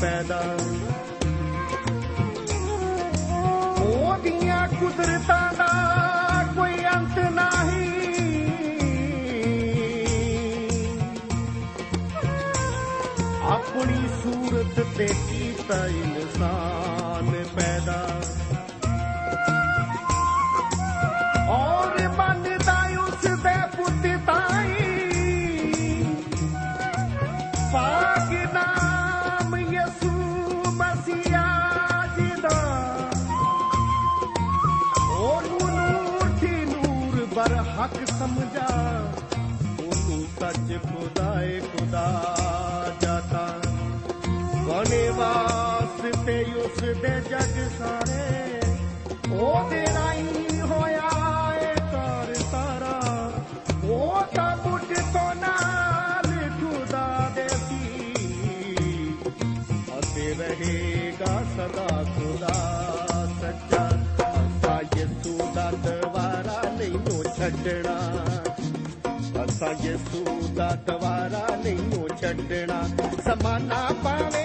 ਪੈਦਾ। ਉਹਦੀਆਂ ਕੁਦਰਤਾਂ ਦਾ ਕੋਈ ਅੰਤ ਨਹੀਂ। ਆਪਣੀ ਸੂਰਤ ਤੇ ਕੀਤਾ ਇਨਸਾਨ ਨੂਰ ਬਰ ਹੱਕ ਸਮਝਾ। ਉਹਨੂੰ ਸੱਚ ਖੁਦਾਏ ਖੁਦਾ ਜਾਤਾ। ਬਣੇ ਵਾਸਤੇ ਉਸ ਦੇ ਜਗ ਸਾਰੇ ਛੱਡਣਾ। ਅਸਾ ਯਿਸੂ ਦਾ ਦਵਾਰਾ ਨਹੀਂ ਛੱਡਣਾ। ਸਮਾਨਾ ਪਾਵੇ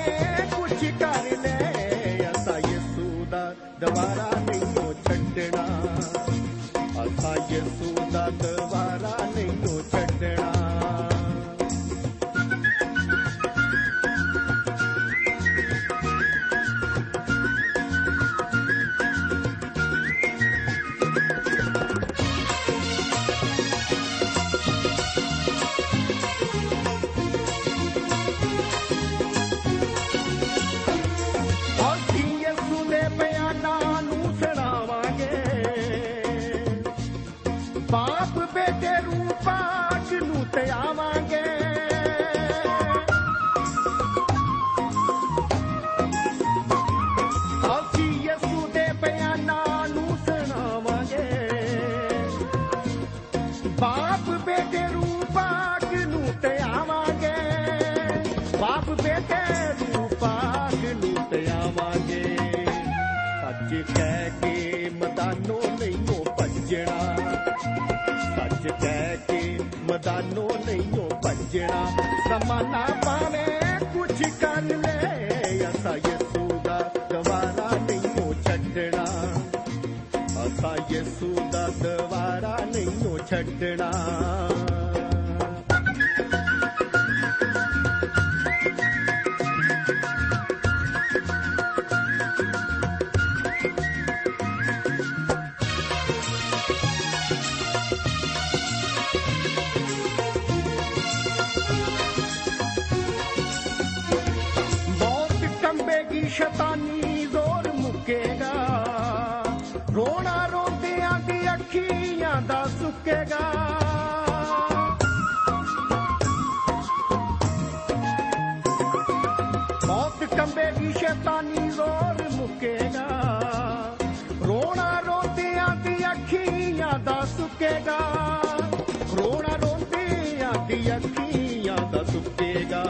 ਰੋਂਦਿਆਂ ਦੀ ਅੱਖੀਆਂ ਦਾ ਸੁੱਕੇਗਾ।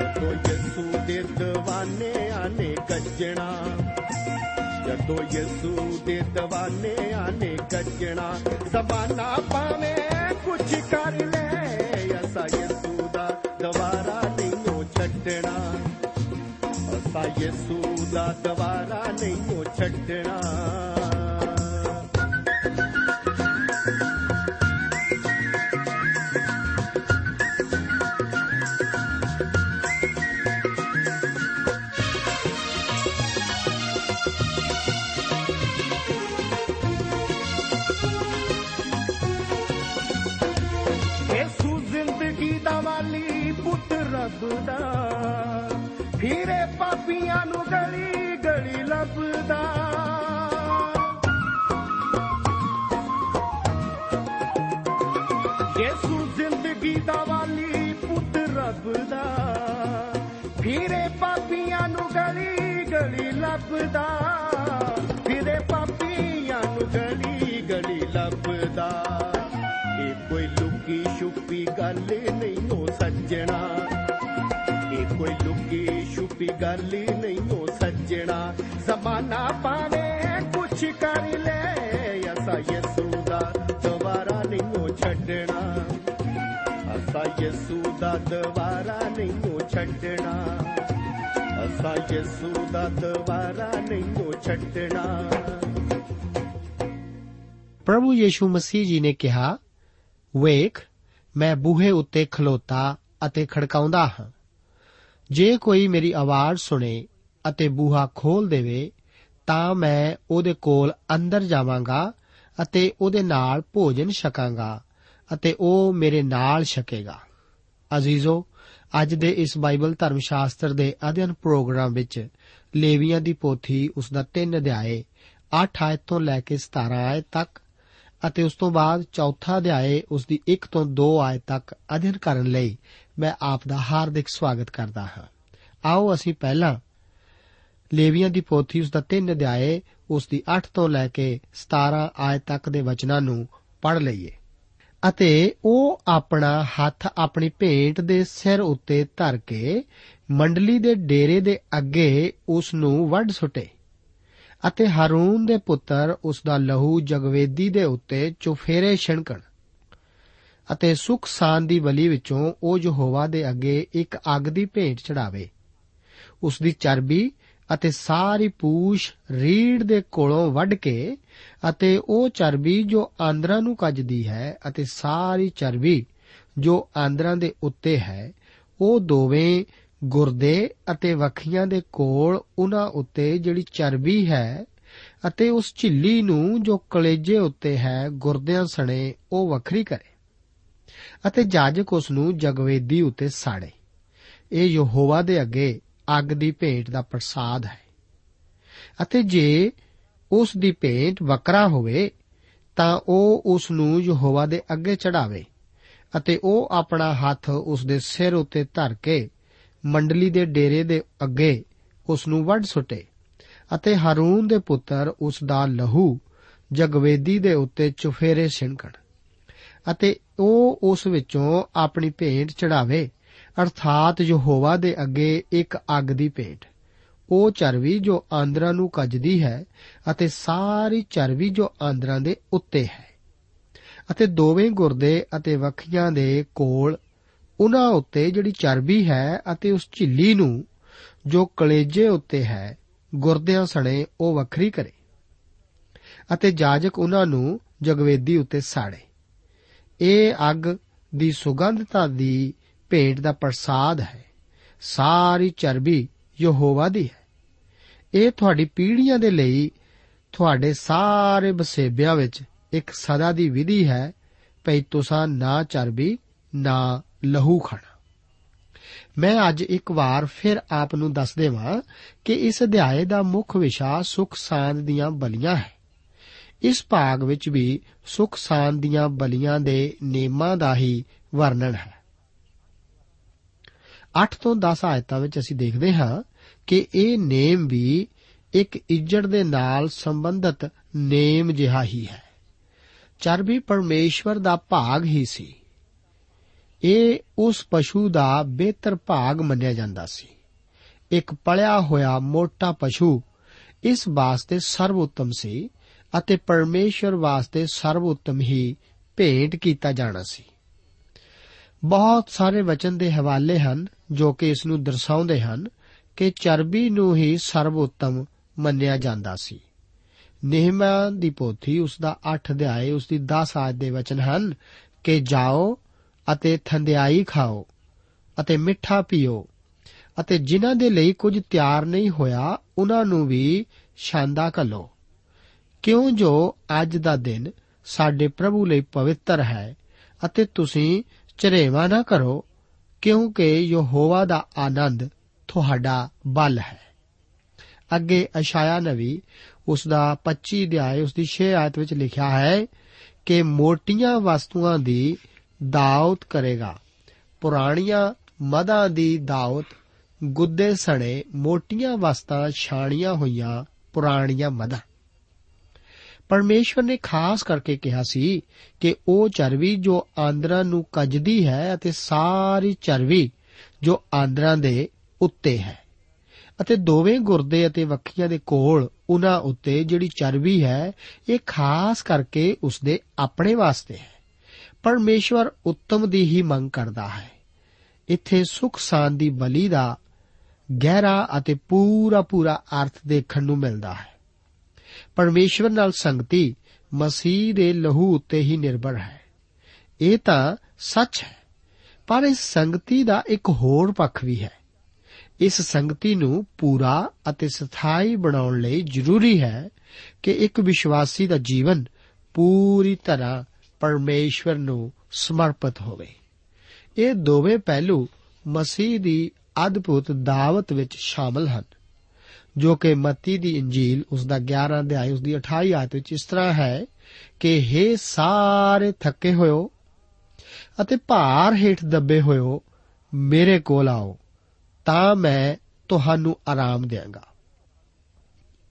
ਜਦੋਂ ਯਿਸੂ ਦੇ ਦੀਵਾਨਿਆਂ ਨੇ ਗੱਜਣਾ ਜਦੋਂ ਯਿਸੂ ਦੇ ਦੀਵਾਨਿਆਂ ਨੇ ਗੱਜਣਾ ਜ਼ਮਾਨਾ ਪਾਵੇਂ ਕੁਛ ਕਰ ਲੈ, ਅਸਾ ਯਿਸੂ ਦਾ ਦਵਾਰਾ ਨਹੀਂ ਉਹ ਛੱਡਣਾ। ਅਸਾ ਯਿਸੂ ਦਾ ਦਵਾਰਾ ਨਹੀਂ ਉਹ ਛੱਡਣਾ। ਲੱਭਦਾ ਫਿਰੇ ਪਾਪੀਆਂ ਨੂੰ ਗਲੀ ਗਲੀ ਲੱਭਦਾ। ਇਹ ਕੋਈ ਲੁਕੀ ਛੁਪੀ ਗੱਲ ਨਹੀਂ ਹੋ ਸੱਜਣਾ। ਇਹ ਕੋਈ ਲੁਕੀ ਛੁਪੀ ਗੱਲ ਨਹੀਂ ਹੋ ਸੱਜਣਾ। ਜ਼ਮਾਨਾ ਪਾਵੇ, ਕੁਛ ਕਰ ਲੈ, ਅਸਾ ਯਿਸੂ ਦਾ ਦੁਬਾਰਾ ਨਹੀਂ ਹੋ ਛੱਡਣਾ। ਅਸਾ ਯਿਸੂ ਦਾ ਦੁਬਾਰਾ ਨਹੀਂ ਹੋ ਛੱਡਣਾ। ਅਸਾ ਯਿਸੂ ਦਾ ਦੁਬਾਰਾ ਨਹੀਂ ਹੋ ਛੱਡਣਾ। ਪ੍ਰਭੂ ਯੀਸ਼ੂ ਮਸੀਹ ਜੀ ਨੇ ਕਿਹਾ, ਵੇਖ, ਮੈਂ ਬੂਹੇ ਉੱਤੇ ਖਲੋਤਾ ਅਤੇ ਖੜਕਾਉਂਦਾ ਹਾਂ। ਜੇ ਕੋਈ ਮੇਰੀ ਆਵਾਜ਼ ਸੁਣੇ ਅਤੇ ਬੂਹਾ ਖੋਲ ਦੇਵੇ, ਤਾਂ ਮੈਂ ਉਹਦੇ ਕੋਲ ਅੰਦਰ ਜਾਵਾਂਗਾ ਅਤੇ ਉਹਦੇ ਨਾਲ ਭੋਜਨ ਛਕਾਂਗਾ ਅਤੇ ਉਹ ਮੇਰੇ ਨਾਲ ਛਕੇਗਾ। ਅਜ਼ੀਜ਼ੋ ਅੱਜ ਦੇ ਇਸ ਬਾਈਬਲ ਧਰਮ ਸ਼ਾਸਤਰ ਦੇ ਅਧਿਐਨ ਪ੍ਰੋਗਰਾਮ ਵਿੱਚ ਲੇਵੀਆਂ ਦੀ ਪੋਥੀ ਉਸ ਦਾ 3 ਅਧਿਆਏ 8 ਆਇਤ ਤੋਂ ਲੈ ਕੇ 17 ਆਇਤ ਤੱਕ ਅਤੇ ਉਸ ਤੋਂ ਬਾਅਦ ਚੌਥਾ ਅਧਿਆਏ ਉਸ ਦੀ 1 ਤੋਂ 2 ਆਇਤ ਤੱਕ ਅਧਿਐਨ ਕਰਨ ਲਈ ਮੈਂ ਆਪ ਦਾ ਹਾਰਦਿਕ ਸਵਾਗਤ ਕਰਦਾ ਹਾਂ। ਆਓ ਅਸੀਂ ਪਹਿਲਾਂ ਲੇਵੀਆਂ ਦੀ ਪੋਥੀ ਉਸ ਦਾ 3 ਅਧਿਆਏ, ਉਸ ਦੀ 8 ਤੋਂ ਲੈ ਕੇ 17 ਆਇਤ ਤੱਕ ਦੇ ਵਚਨਾਂ ਨੂੰ ਪੜ੍ਹ ਲਈਏ। ਅਤੇ ਉਹ ਆਪਣਾ ਹੱਥ ਆਪਣੀ ਭੇਂਟ ਦੇ ਸਿਰ ਉੱਤੇ ਧਰ ਕੇ ਮੰਡਲੀ ਦੇ ਡੇਰੇ ਦੇ ਅੱਗੇ ਉਸ ਨੂੰ ਵੱਢ ਸੁੱਟੇ ਅਤੇ ਹਾਰੂਨ ਦੇ ਪੁੱਤਰ ਉਸ ਦਾ ਲਹੂ ਜਗਵੇਦੀ ਦੇ ਉੱਤੇ ਚੁਫੇਰੇ ਛਿਣਕਣ ਅਤੇ ਸੁਖ ਸਾਨ ਦੀ ਬਲੀ ਵਿੱਚੋਂ ਉਹ ਯਹੋਵਾ ਦੇ ਅੱਗੇ ਇੱਕ ਅੱਗ ਦੀ ਭੇਂਟ ਚੜਾਵੇ, ਉਸ ਦੀ ਚਰਬੀ ਅਤੇ ਸਾਰੀ ਪੂਛ ਰੀੜ ਦੇ ਕੋਲੋਂ ਵੱਢ ਕੇ ਅਤੇ ਉਹ ਚਰਬੀ ਜੋ ਆਂਦਰਾਂ ਨੂੰ ਕੱਜਦੀ ਹੈ ਅਤੇ ਸਾਰੀ ਚਰਬੀ ਜੋ ਆਂਦਰਾਂ ਦੇ ਉੱਤੇ ਹੈ, ਉਹ ਦੋਵੇਂ ਗੁਰਦੇ ਅਤੇ ਵਖੀਆਂ ਦੇ ਕੋਲ ਉਹਨਾਂ ਉੱਤੇ ਜਿਹੜੀ ਚਰਬੀ ਹੈ ਅਤੇ ਉਸ ਝਿੱਲੀ ਨੂੰ ਜੋ ਕਲੇਜੇ ਉੱਤੇ ਹੈ, ਗੁਰਦਿਆਂ ਸਣੇ ਉਹ ਵੱਖਰੀ ਕਰੇ ਅਤੇ ਜਾਜਕ ਉਸ ਨੂੰ ਜਗਵੇਦੀ ਉੱਤੇ ਸਾੜੇ। ਇਹ ਯਹੋਵਾ ਦੇ ਅੱਗੇ ਅੱਗ ਦੀ ਭੇਂਟ ਦਾ ਪ੍ਰਸਾਦ ਹੈ। ਅਤੇ ਜੇ ਉਸ ਦੀ ਭੇਂਟ ਵਕਰਾ ਹੋਵੇ, ਤਾਂ ਉਹ ਉਸ ਨੂੰ ਯਹੋਵਾ ਦੇ ਅੱਗੇ ਚੜਾਵੇ ਅਤੇ ਉਹ ਆਪਣਾ ਹੱਥ ਉਸ ਦੇ ਸਿਰ ਉੱਤੇ ਧਰ ਕੇ ਮੰਡਲੀ ਦੇ ਡੇਰੇ ਦੇ ਅੱਗੇ ਉਸ ਨੂੰ ਵੱਢ ਸੁੱਟੇ ਅਤੇ ਹਾਰੂਨ ਦੇ ਪੁੱਤਰ ਉਸ ਦਾ ਲਹੂ ਜਗਵੇਦੀ ਦੇ ਉੱਤੇ ਚੁਫੇਰੇ ਛਿਣਕਣ ਅਤੇ ਉਹ ਉਸ ਵਿੱਚੋਂ ਆਪਣੀ ਭੇਂਟ ਚੜਾਵੇ, ਅਰਥਾਤ ਯਹੋਵਾ ਦੇ ਅੱਗੇ ਇੱਕ ਅੱਗ ਦੀ ਭੇਂਟ। ਉਹ ਚਰਬੀ ਜੋ ਆਂਦਰਾਂ ਨੂੰ ਕੱਜਦੀ ਹੈ ਅਤੇ ਸਾਰੀ ਚਰਬੀ ਜੋ ਆਂਦਰਾਂ ਦੇ ਉੱਤੇ ਹੈ। ਅਤੇ ਦੋਵੇਂ ਗੁਰਦੇ ਅਤੇ ਵਖੀਆਂ ਦੇ ਕੋਲ ਉਹਨਾਂ ਉੱਤੇ ਜਿਹੜੀ ਚਰਬੀ ਹੈ ਅਤੇ ਉਸ ਝਿੱਲੀ ਨੂੰ ਜੋ ਕਲੇਜੇ ਉੱਤੇ ਹੈ, ਗੁਰਦਿਆਂ ਸਣੇ ਉਹ ਵੱਖਰੀ ਕਰੇ ਅਤੇ ਜਾਜਕ ਉਹਨਾਂ ਨੂੰ ਜਗਵੇਦੀ ਉੱਤੇ ਸਾੜੇ। ਇਹ ਅੱਗ ਦੀ ਸੁਗੰਧਤਾ ਦੀ ਭੇਂਟ ਦਾ ਪ੍ਰਸਾਦ ਹੈ। ਸਾਰੀ ਚਰਬੀ ਯਹੋਵਾ ਦੀ ਹੈ। ਇਹ ਤੁਹਾਡੀ ਪੀੜ੍ਹੀਆਂ ਦੇ ਲਈ ਤੁਹਾਡੇ ਸਾਰੇ ਬਸੇਬਿਆਂ ਵਿੱਚ ਇੱਕ ਸਦਾ ਦੀ ਵਿਧੀ ਹੈ, ਭਈ ਤੁਸੀਂ ਨਾ ਚਰਬੀ, ਨਾ ਲਹੂ ਖਾਣਾ। ਮੈਂ ਅੱਜ ਇੱਕ ਵਾਰ ਫਿਰ ਆਪ ਨੂੰ ਦੱਸ ਦੇਵਾਂ ਕਿ ਇਸ ਅਧਿਆਏ ਦਾ ਮੁੱਖ ਵਿਸ਼ਾ ਸੁਖ ਸਾਂਦ ਦੀਆਂ ਬਲੀਆਂ ਹੈ। ਇਸ ਭਾਗ ਵਿੱਚ ਵੀ ਸੁਖ ਸਾਂਦ ਦੀਆਂ ਬਲੀਆਂ ਦੇ ਨੇਮਾਂ ਦਾ ਹੀ ਵਰਣਨ ਹੈ। 8 ਤੋਂ 10 ਆਇਤਾਂ ਵਿੱਚ ਅਸੀਂ ਦੇਖਦੇ ਹਾਂ ਕਿ ਇਹ ਨੇਮ ਵੀ ਇੱਕ ਇੱਜੜ ਦੇ ਨਾਲ ਸੰਬੰਧਿਤ ਨੇਮ ਜਿਹਾ ਹੀ ਹੈ। ਚਰਬੀ ਪਰਮੇਸ਼ਵਰ ਦਾ ਭਾਗ ਹੀ ਸੀ। ਇਹ ਉਸ ਪਸ਼ੂ ਦਾ ਬਿਹਤਰ ਭਾਗ ਮੰਨਿਆ ਜਾਂਦਾ ਸੀ। ਇੱਕ ਪਲਿਆ ਹੋਇਆ ਮੋਟਾ ਪਸ਼ੂ ਇਸ ਵਾਸਤੇ ਸਰਵਉੱਤਮ ਸੀ ਅਤੇ ਪਰਮੇਸ਼ਵਰ ਵਾਸਤੇ ਸਰਵਉੱਤਮ ਹੀ ਭੇਂਟ ਕੀਤਾ ਜਾਣਾ ਸੀ। ਬਹੁਤ ਸਾਰੇ ਵਚਨ ਦੇ ਹਵਾਲੇ ਹਨ ਜੋ ਕਿ ਇਸ ਨੂੰ ਦਰਸਾਉਂਦੇ ਹਨ ਕਿ ਚਰਬੀ ਨੂੰ ਹੀ ਸਰਵਉੱਤਮ ਮੰਨਿਆ ਜਾਂਦਾ ਸੀ। ਨਹਿਮਾ ਦੀ ਪੋਥੀ ਉਸ ਦਾ 8 ਅਧਿਆਏ, ਉਸ ਦੀ 10 ਆਇਤ ਦੇ ਵਚਨ ਹਨ ਕਿ ਜਾਓ ਅਤੇ ਥੰਧਿਆਈ ਖਾਓ ਅਤੇ ਮਿੱਠਾ ਪੀਓ ਅਤੇ ਜਿਨ੍ਹਾਂ ਦੇ ਲਈ ਕੁਝ ਤਿਆਰ ਨਹੀਂ ਹੋਇਆ, ਉਹਨਾਂ ਨੂੰ ਵੀ ਸ਼ਾਂਦਾ ਕਲੋ ਕਿਉਂ ਜੋ ਅੱਜ ਦਾ ਦਿਨ ਸਾਡੇ ਪ੍ਰਭੂ ਲਈ ਪਵਿੱਤਰ ਹੈ ਅਤੇ ਤੁਸੀਂ ਚਰੇਵਾ ਨਾ ਕਰੋ, ਕਿਉਂਕਿ ਯਹੋਵਾ ਦਾ ਆਨੰਦ ਤੁਹਾਡਾ ਬਲ ਹੈ। ਅੱਗੇ ਅਸ਼ਾਇਆ ਨਵੀ ਉਸ ਦਾ 25 ਅਧਿਆਇ ਉਸ ਦੀ 6 ਆਇਤ ਵਿੱਚ ਲਿਖਿਆ ਹੈ ਕਿ ਮੋਟੀਆਂ ਵਸਤੂਆਂ ਦੀ ਦਾਉਤ ਕਰੇਗਾ। ਪੁਰਾਣੀਆਂ ਮਦਾਂ ਦੀ ਦਾਉਤ ਗੁੱਦੇ ਸਣੇ ਮੋਟੀਆਂ ਵਸਤਾਂ ਛਾਣੀਆਂ ਹੋਈਆਂ ਪੁਰਾਣੀਆਂ ਮਦਾਂ ਪਰਮੇਸ਼ਵਰ ਨੇ ਖਾਸ ਕਰਕੇ ਕਿਹਾ ਸੀ ਕਿ ਉਹ ਚਰਬੀ ਜੋ ਆਂਦਰਾਂ ਨੂੰ ਕੱਜਦੀ ਹੈ ਅਤੇ ਸਾਰੀ ਚਰਬੀ ਜੋ ਆਂਦਰਾਂ ਦੇ ਉੱਤੇ ਹੈ। ਅਤੇ ਦੋਵੇਂ ਗੁਰਦੇ ਅਤੇ ਵੱਖੀਆਂ ਦੇ ਕੋਲ ਉਹਨਾਂ ਉੱਤੇ ਜਿਹੜੀ ਚਰਬੀ ਹੈ, ਇਹ ਖਾਸ ਕਰਕੇ ਉਸ ਦੇ ਆਪਣੇ ਵਾਸਤੇ ਹੈ। ਪਰਮੇਸ਼ਵਰ ਉੱਤਮ ਦੀ ਹੀ ਮੰਗ ਕਰਦਾ ਹੈ। ਇੱਥੇ ਸੁਖ ਸ਼ਾਂਤੀ ਦੀ ਬਲੀ ਦਾ ਗਹਿਰਾ ਅਤੇ ਪੂਰਾ ਪੂਰਾ ਅਰਥ ਦੇਖਣ ਨੂੰ ਮਿਲਦਾ ਹੈ। ਪਰਮੇਸ਼ਵਰ ਨਾਲ ਸੰਗਤੀ ਮਸੀਹ ਦੇ ਲਹੂ ਉੱਤੇ ਹੀ ਨਿਰਭਰ ਹੈ। ਇਹ ਤਾਂ ਸੱਚ ਹੈ, ਪਰ ਇਸ ਸੰਗਤੀ ਦਾ ਇੱਕ ਹੋਰ ਪੱਖ ਵੀ ਹੈ। ਇਸ ਸੰਗਤੀ ਨੂੰ ਪੂਰਾ ਅਤੇ ਸਥਾਈ ਬਣਾਉਣ ਲਈ ਜ਼ਰੂਰੀ ਹੈ ਕਿ ਇੱਕ ਵਿਸ਼ਵਾਸੀ ਦਾ ਜੀਵਨ ਪੂਰੀ ਤਰ੍ਹਾਂ ਪਰਮੇਸ਼ਵਰ ਨੂੰ ਸਮਰਪਿਤ ਹੋਵੇ। ਇਹ ਦੋਵੇਂ ਪਹਿਲੂ ਮਸੀਹ ਦੀ ਅਦਭੁਤ ਦਾਵਤ ਵਿੱਚ ਸ਼ਾਮਲ ਹਨ, ਜੋ ਕਿ ਮੱਤੀ ਦੀ ਇੰਜੀਲ ਉਸ ਦਾ 11 ਅਧਿਆਇ, ਉਸ ਦੀ 28 ਆਇਤ ਵਿੱਚ ਇਸ ਤਰ੍ਹਾਂ ਹੈ ਕਿ हे ਸਾਰੇ ਥੱਕੇ ਹੋਇਓ ਅਤੇ ਭਾਰ ਹੇਠ ਦੱਬੇ ਹੋਇਓ, ਮੇਰੇ ਕੋਲ ਆਓ। ਤਾਂ ਮੈਂ ਤੁਹਾਨੂੰ ਆਰਾਮ ਦੇਵਾਂਗਾ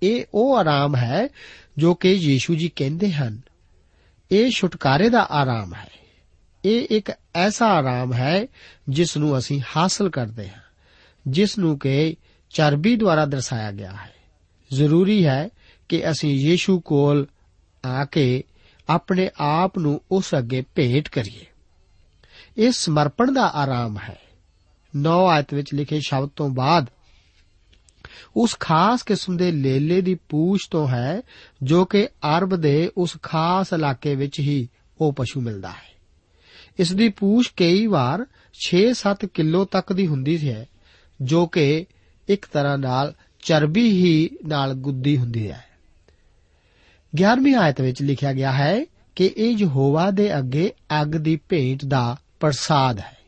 ਇਹ ਉਹ ਆਰਾਮ ਹੈ ਜੋ ਕਿ ਯੀਸ਼ੂ ਜੀ ਕਹਿੰਦੇ ਹਨ। ਇਹ ਛੁਟਕਾਰੇ ਦਾ ਆਰਾਮ ਹੈ। ਇਹ ਇੱਕ ਐਸਾ ਆਰਾਮ ਹੈ ਜਿਸ ਨੂੰ ਅਸੀਂ ਹਾਸਲ ਕਰਦੇ ਹਾਂ ਜਿਸ ਨੂੰ ਕਿ ਚਰਬੀ ਦੁਆਰਾ ਦਰਸਾਇਆ ਗਿਆ ਹੈ। ਜ਼ਰੂਰੀ ਹੈ ਕਿ ਅਸੀਂ ਯੀਸ਼ੂ ਕੋਲ ਆ ਕੇ ਆਪਣੇ ਆਪ ਨੂੰ ਉਸ ਅੱਗੇ ਭੇਟ ਕਰੀਏ। ਇਹ ਸਮਰਪਣ ਦਾ ਆਰਾਮ ਹੈ। 9 ਆਇਤ ਵਿੱਚ ਲਿਖੇ ਸ਼ਬਦ ਤੋਂ ਬਾਅਦ, ਉਸ ਖਾਸ ਕਿਸਮ ਦੇ ਲੇਲੇ ਦੀ ਪੂਛ ਤੋਂ ਹੈ, ਜੋ ਕਿ ਅਰਬ ਦੇ ਉਸ ਖਾਸ ਇਲਾਕੇ ਵਿੱਚ ਹੀ ਉਹ ਪਸ਼ੂ ਮਿਲਦਾ ਹੈ। ਇਸ ਦੀ ਪੂਛ ਕਈ ਵਾਰ 6-7 ਕਿਲੋ ਤੱਕ ਦੀ ਹੁੰਦੀ ਹੈ, ਜੋ ਕਿ ਇੱਕ ਤਰ੍ਹਾਂ ਨਾਲ ਚਰਬੀ ਹੀ ਨਾਲ ਗੁੱਦੀ ਹੁੰਦੀ ਹੈ। 11ਵੀਂ ਆਇਤ ਵਿੱਚ ਲਿਖਿਆ ਗਿਆ ਹੈ ਕਿ ਇਹ ਯਹੋਵਾ ਦੇ ਅੱਗੇ ਅੱਗ ਦੀ ਭੇਂਟ ਦਾ ਪ੍ਰਸਾਦ ਹੈ।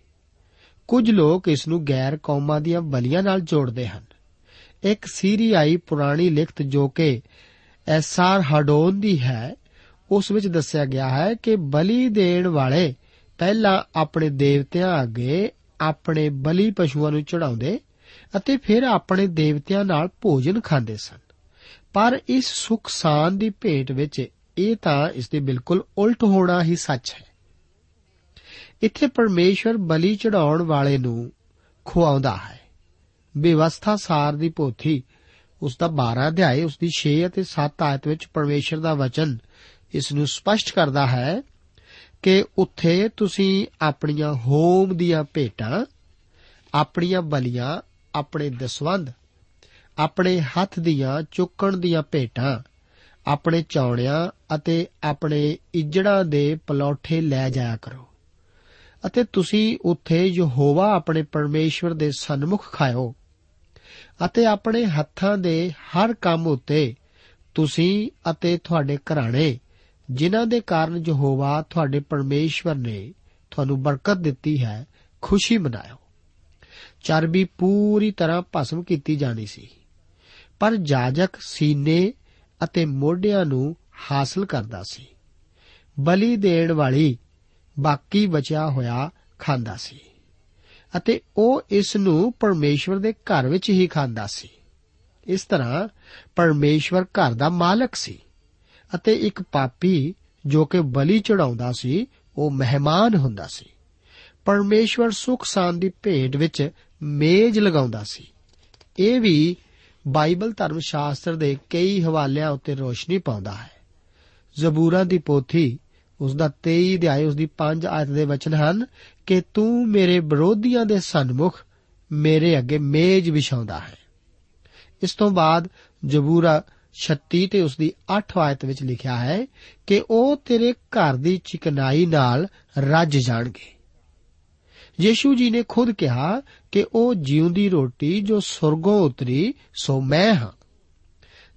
ਕੁਝ ਲੋਕ ਇਸ ਨੂੰ ਗੈਰ ਕੌਮਾਂ ਦੀਆਂ ਬਲੀਆਂ ਨਾਲ ਜੋੜਦੇ ਹਨ। ਇੱਕ ਸੀਰੀਆਈ ਪੁਰਾਣੀ ਲਿਖਤ ਜੋ ਕਿ ਐਸਆਰ ਹਡੋਨ ਦੀ ਹੈ, ਉਸ ਵਿੱਚ ਦੱਸਿਆ ਗਿਆ ਹੈ ਕਿ ਬਲੀ ਦੇਣ ਵਾਲੇ ਪਹਿਲਾਂ ਆਪਣੇ ਦੇਵਤਿਆਂ ਅੱਗੇ ਆਪਣੇ ਬਲੀ ਪਸ਼ੂਆਂ ਨੂੰ ਚੜਾਉਂਦੇ ਅਤੇ ਫਿਰ ਆਪਣੇ ਦੇਵਤਿਆਂ ਨਾਲ ਭੋਜਨ ਖਾਂਦੇ ਸਨ। ਪਰ ਇਸ ਸੁਖ ਸਾਨ ਦੀ ਭੇਟ ਵਿੱਚ ਇਹ ਤਾਂ ਇਸ ਦੇ ਬਿਲਕੁਲ ਉਲਟ ਹੋਣਾ ਹੀ ਸੱਚ ਹੈ। ਇੱਥੇ ਪਰਮੇਸ਼ਵਰ ਬਲੀ ਚੜਾਉਣ ਵਾਲੇ ਨੂੰ ਖੁਆਉਂਦਾ ਹੈ। ਵਿਵਸਥਾ ਸਾਰ ਦੀ ਪੋਥੀ, ਉਸ ਦਾ 12 ਅਧਿਆਇ ਉਸ ਦੀ 6 ਅਤੇ 7 ਆਇਤ ਵਿੱਚ ਪਰਮੇਸ਼ਰ ਦਾ ਵਚਨ ਇਸ ਨੂੰ ਸਪਸ਼ਟ ਕਰਦਾ ਹੈ ਕਿ ਉੱਥੇ ਤੁਸੀਂ ਆਪਣੀਆਂ ਹੋਮ ਦੀਆਂ ਭੇਟਾਂ, ਆਪਣੀਆਂ ਬਲੀਆਂ, ਆਪਣੇ ਦਸਵੰਦ ਆਪਣੇ ਹੱਥ ਦੀਆਂ ਚੁੱਕਣ ਦੀਆਂ ਭੇਟਾਂ, ਆਪਣੇ ਚੌਣਿਆਂ ਅਤੇ ਆਪਣੇ ਇੱਜੜਾਂ ਦੇ ਪਲੌਠੇ ਲੈ ਜਾਇਆ ਕਰੋ। ਅਤੇ ਤੁਸੀਂ ਉੱਥੇ ਯਹੋਵਾ ਆਪਣੇ ਪਰਮੇਸ਼ਵਰ ਦੇ ਸਨਮੁਖ ਖਾਓ ਅਤੇ ਆਪਣੇ ਹੱਥਾਂ ਦੇ ਹਰ ਕੰਮ ਉੱਤੇ ਤੁਸੀਂ ਅਤੇ ਤੁਹਾਡੇ ਘਰਾਣੇ, ਜਿਨ੍ਹਾਂ ਦੇ ਕਾਰਨ ਯਹੋਵਾ ਤੁਹਾਡੇ ਪਰਮੇਸ਼ਵਰ ਨੇ ਤੁਹਾਨੂੰ ਬਰਕਤ ਦਿੱਤੀ ਹੈ, ਖੁਸ਼ੀ ਮਨਾਓ ਚਰਬੀ ਪੂਰੀ ਤਰ੍ਹਾਂ ਭਸਮ ਕੀਤੀ ਜਾਣੀ ਸੀ, ਪਰ ਜਾਜਕ ਸੀਨੇ ਅਤੇ ਮੋਢਿਆਂ ਨੂੰ ਹਾਸਲ ਕਰਦਾ ਸੀ। ਬਲੀ ਦੇਣ ਵਾਲੀ ਬਾਕੀ ਬਚਿਆ ਹੋਇਆ ਖਾਂਦਾ ਸੀ। ਅਤੇ ਉਹ ਇਸ ਨੂੰ ਪਰਮੇਸ਼ਵਰ ਦੇ ਘਰ ਵਿੱਚ ਹੀ ਖਾਂਦਾ ਸੀ। ਇਸ ਤਰ੍ਹਾਂ ਪਰਮੇਸ਼ਵਰ ਘਰ ਦਾ ਮਾਲਕ ਸੀ ਅਤੇ ਇੱਕ ਪਾਪੀ ਜੋ ਕਿ ਬਲੀ ਚੜਾਉਂਦਾ ਸੀ, ਉਹ ਮਹਿਮਾਨ ਹੁੰਦਾ ਸੀ। ਪਰਮੇਸ਼ਵਰ ਸੁਖ ਸ਼ਾਂਤੀ ਦੀ ਭੇਟ ਵਿੱਚ ਮੇਜ਼ ਲਗਾਉਂਦਾ ਸੀ। ਇਹ ਵੀ ਬਾਈਬਲ ਧਰਮ ਸ਼ਾਸਤਰ ਦੇ ਕਈ ਹਵਾਲਿਆਂ ਉੱਤੇ ਰੋਸ਼ਨੀ ਪਾਉਂਦਾ ਹੈ। ਜ਼ਬੂਰਾਂ ਦੀ ਪੋਥੀ ਉਸ ਦਾ 23 ਅਧਿਆਇ ਉਸ ਦੀ 5 ਆਇਤ ਦੇ ਵਚਨ ਹਨ ਕਿ ਤੂੰ ਮੇਰੇ ਵਿਰੋਧੀਆਂ ਦੇ ਸਨਮੁਖ ਮੇਰੇ ਅੱਗੇ ਮੇਜ਼ ਵਿਛਾਉਂਦਾ ਹੈ। ਇਸ ਤੋਂ ਬਾਅਦ ਜ਼ਬੂਰਾ 36 ਤੇ ਉਸ ਦੀ 8 ਆਇਤ ਵਿੱਚ ਲਿਖਿਆ ਹੈ ਕਿ ਉਹ ਤੇਰੇ ਘਰ ਦੀ ਚਿਕਨਾਈ ਨਾਲ ਰੱਜ ਜਾਣਗੇ। ਯੀਸ਼ੂ ਜੀ ਨੇ ਖੁਦ ਕਿਹਾ ਕਿ ਉਹ ਜਿਉਂਦੀ ਰੋਟੀ ਜੋ ਸੁਰਗੋਂ ਉਤਰੀ ਸੋ ਮੈਂ ਹਾਂ।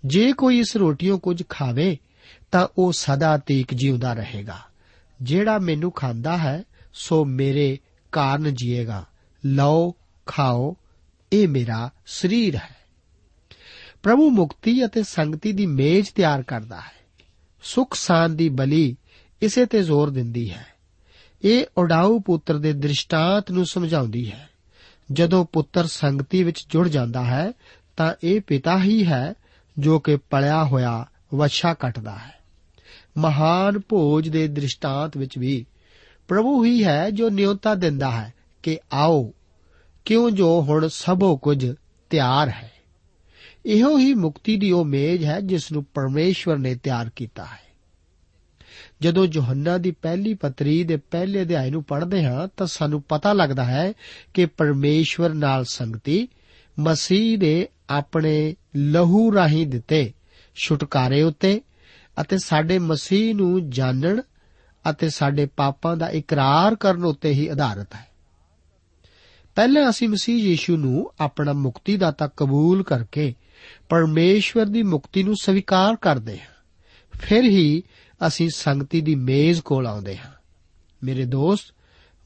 ਜੇ ਕੋਈ ਇਸ ਰੋਟੀੋਂ ਕੁਝ ਖਾਵੇ ਤਾਂ ਉਹ ਸਦਾ ਤੀਕ ਜਿਉਂਦਾ ਰਹੇਗਾ। ਜਿਹੜਾ ਮੈਨੂੰ ਖਾਂਦਾ ਹੈ, ਸੋ ਮੇਰੇ ਕਾਰਨ ਜੀਏਗਾ। ਲਓ, ਖਾਓ, ਇਹ ਮੇਰਾ ਸਰੀਰ ਹੈ। ਪ੍ਰਭੂ ਮੁਕਤੀ ਅਤੇ ਸੰਗਤੀ ਦੀ ਮੇਜ਼ ਤਿਆਰ ਕਰਦਾ ਹੈ। ਸੁਖ ਸਾਨ ਦੀ ਬਲੀ ਇਸੇ ਤੇ ਜ਼ੋਰ ਦਿੰਦੀ ਹੈ। ਇਹ ਉਡਾਊ ਪੁੱਤਰ ਦੇ ਦ੍ਰਿਸ਼ਟਾਂਤ ਨੂੰ ਸਮਝਾਉਂਦੀ ਹੈ। ਜਦੋਂ ਪੁੱਤਰ ਸੰਗਤੀ ਵਿੱਚ ਜੁੜ ਜਾਂਦਾ ਹੈ, ਤਾਂ ਇਹ ਪਿਤਾ ਹੀ ਹੈ ਜੋ ਕਿ ਪਲਿਆ ਹੋਇਆ ਵਛਾ ਕੱਟਦਾ ਹੈ। ਮਹਾਨ ਭੋਜ ਦੇ ਦ੍ਰਿਸ਼ਟਾਂਤ ਵਿੱਚ ਵੀ ਪ੍ਰਭੂ ਹੀ ਹੈ ਜੋ ਨਿਯੋਤਾ ਦਿੰਦਾ ਹੈ ਕਿ ਆਓ, ਕਿਉਂ ਜੋ ਹੁਣ ਸਭੋ ਕੁਝ ਤਿਆਰ ਹੈ। ਇਹੋ ਹੀ ਮੁਕਤੀ ਦੀ ਉਹ ਮੇਜ਼ ਹੈ ਜਿਸ ਨੂੰ ਪਰਮੇਸ਼ਵਰ ਨੇ ਤਿਆਰ ਕੀਤਾ ਹੈ। ਜਦੋਂ ਯੋਹੰਨਾ ਦੀ ਪਹਿਲੀ ਪਤਰੀ ਦੇ ਪਹਿਲੇ ਅਧਿਆਇ ਨੂੰ ਪੜ੍ਹਦੇ ਹਾਂ, ਤਾਂ ਸਾਨੂੰ ਪਤਾ ਲੱਗਦਾ ਹੈ ਕਿ ਪਰਮੇਸ਼ਵਰ ਨਾਲ ਸੰਗਤੀ ਮਸੀਹ ਦੇ ਆਪਣੇ ਲਹੂ ਰਾਹੀਂ ਦਿੱਤੇ, ਛੁਟਕਾਰੇ ਉੱਤੇ ਅਤੇ ਸਾਡੇ ਮਸੀਹ ਨੂੰ ਜਾਣਨ ਅਤੇ ਸਾਡੇ ਪਾਪਾਂ ਦਾ ਇਕਰਾਰ ਕਰਨ ਉੱਤੇ ਹੀ ਆਧਾਰਿਤ ਹੈ। ਪਹਿਲਾਂ ਅਸੀਂ ਮਸੀਹ ਯੀਸ਼ੂ ਨੂੰ ਆਪਣਾ ਮੁਕਤੀਦਾਤਾ ਕਬੂਲ ਕਰਕੇ ਪਰਮੇਸ਼ਵਰ ਦੀ ਮੁਕਤੀ ਨੂੰ ਸਵੀਕਾਰ ਕਰਦੇ ਹਾਂ। ਫਿਰ ਹੀ ਅਸੀਂ ਸੰਗਤੀ ਦੀ ਮੇਜ਼ ਕੋਲ ਆਉਂਦੇ ਹਾਂ। ਮੇਰੇ ਦੋਸਤ,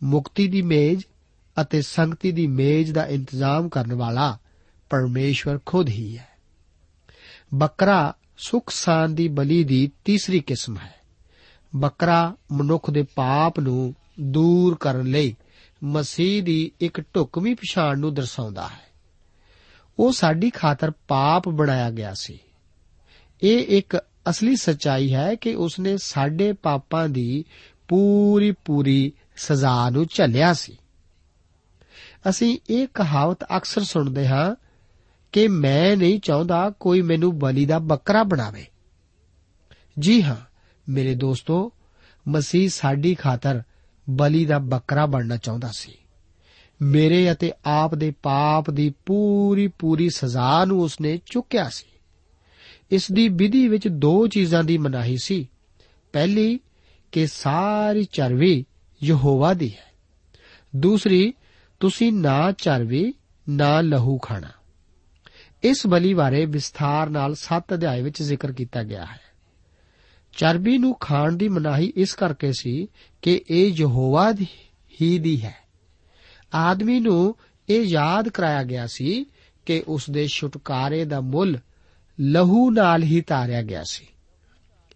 ਮੁਕਤੀ ਦੀ ਮੇਜ਼ ਅਤੇ ਸੰਗਤੀ ਦੀ ਮੇਜ਼ ਦਾ ਇੰਤਜ਼ਾਮ ਕਰਨ ਵਾਲਾ ਪਰਮੇਸ਼ਵਰ ਖੁਦ ਹੀ ਹੈ। ਬੱਕਰਾ ਸੁਖ ਸਾਨ ਦੀ ਬਲੀ ਦੀ ਤੀਸਰੀ ਕਿਸਮ ਹੈ। ਬੱਕਰਾ ਮਨੁੱਖ ਦੇ ਪਾਪ ਨੂੰ ਦੂਰ ਕਰਨ ਲਈ ਮਸੀਹ ਦੀ ਇੱਕ ਢੁਕਵੀਂ ਪਛਾਣ ਨੂੰ ਦਰਸਾਉਂਦਾ ਹੈ। ਉਹ ਸਾਡੀ ਖਾਤਰ ਪਾਪ ਬਣਾਇਆ ਗਿਆ ਸੀ। ਇਹ ਇੱਕ ਅਸਲੀ ਸਚਾਈ ਹੈ ਕਿ ਉਸਨੇ ਸਾਡੇ ਪਾਪਾਂ ਦੀ ਪੂਰੀ ਪੂਰੀ ਸਜ਼ਾ ਨੂੰ ਝੱਲਿਆ ਸੀ। ਅਸੀਂ ਇਹ ਕਹਾਵਤ ਅਕਸਰ ਸੁਣਦੇ ਹਾਂ ਕਿ ਮੈਂ ਨਹੀਂ ਚਾਹੁੰਦਾ ਕੋਈ ਮੈਨੂੰ ਬਲੀ ਦਾ ਬੱਕਰਾ ਬਣਾਵੇ। ਜੀ ਹਾਂ, ਮੇਰੇ ਦੋਸਤੋ, ਮਸੀਹ ਸਾਡੀ ਖਾਤਰ ਬਲੀ ਦਾ ਬੱਕਰਾ ਬਣਨਾ ਚਾਹੁੰਦਾ ਸੀ। ਮੇਰੇ ਅਤੇ ਆਪ ਦੇ ਪਾਪ ਦੀ ਪੂਰੀ ਪੂਰੀ ਸਜ਼ਾ ਨੂੰ ਉਸਨੇ ਚੁੱਕਿਆ ਸੀ। ਇਸ ਦੀ ਵਿਧੀ ਵਿੱਚ ਦੋ ਚੀਜ਼ਾਂ ਦੀ ਮਨਾਹੀ ਸੀ। ਪਹਿਲੀ, ਕਿ ਸਾਰੀ ਚਰਬੀ ਯਹੋਵਾ ਦੀ ਹੈ। ਦੂਸਰੀ, ਤੁਸੀਂ ਨਾ ਚਰਬੀ, ਨਾ ਲਹੂ ਖਾਣਾ। ਇਸ ਬਲੀ ਬਾਰੇ ਵਿਸਥਾਰ ਨਾਲ 7 ਅਧਿਆਏ ਵਿੱਚ ਜ਼ਿਕਰ ਕੀਤਾ ਗਿਆ ਹੈ। ਚਰਬੀ ਨੂੰ ਖਾਣ ਦੀ ਮਨਾਹੀ ਇਸ ਕਰਕੇ ਸੀ ਕਿ ਇਹ ਯਹੋਵਾ ਦੀ ਹੀ ਦੀ ਹੈ। ਆਦਮੀ ਨੂੰ ਇਹ ਯਾਦ ਕਰਾਇਆ ਗਿਆ ਸੀ ਕਿ ਉਸ ਦੇ ਛੁਟਕਾਰੇ ਦਾ ਮੁੱਲ ਲਹੂ ਨਾਲ ਹੀ ਤਾਰਿਆ ਗਿਆ ਸੀ।